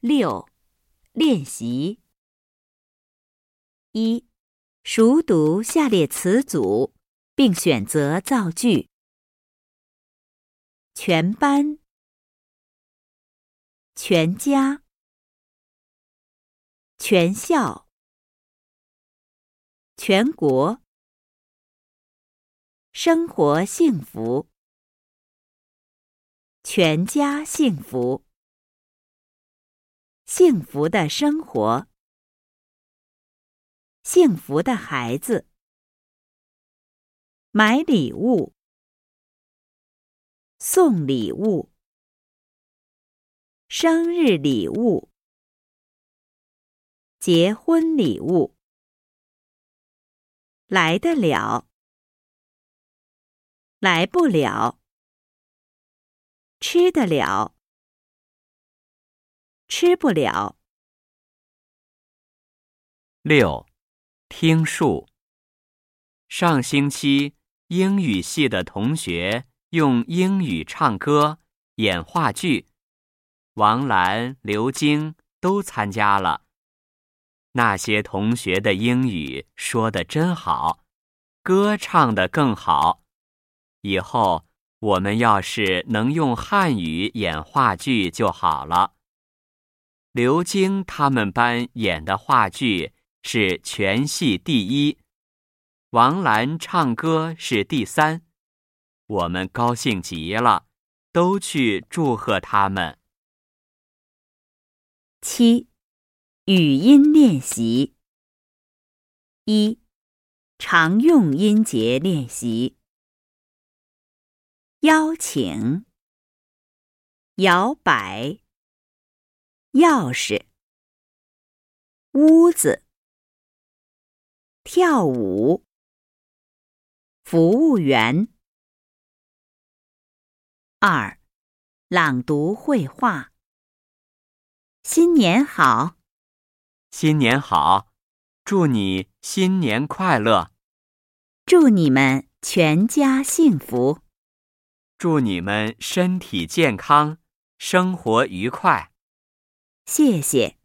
六，练习。一，熟读下列词组，并选择造句。全班、全家、全校、全国、生活幸福、全家幸福。幸福的生活，幸福的孩子，买礼物，送礼物，生日礼物，结婚礼物，来得了，来不了，吃得了。吃不了。六，听数。上星期英语系的同学用英语唱歌、演话剧，王兰、刘晶都参加了。那些同学的英语说的真好，歌唱的更好。以后我们要是能用汉语演话剧就好了。刘晶他们班演的话剧是全系第一，王兰唱歌是第三，我们高兴极了，都去祝贺他们。七，语音练习。一，常用音节练习。邀请，摇摆。钥匙，屋子，跳舞，服务员。二，朗读绘画。新年好，新年好，祝你新年快乐，祝你们全家幸福，祝你们身体健康，生活愉快。谢谢。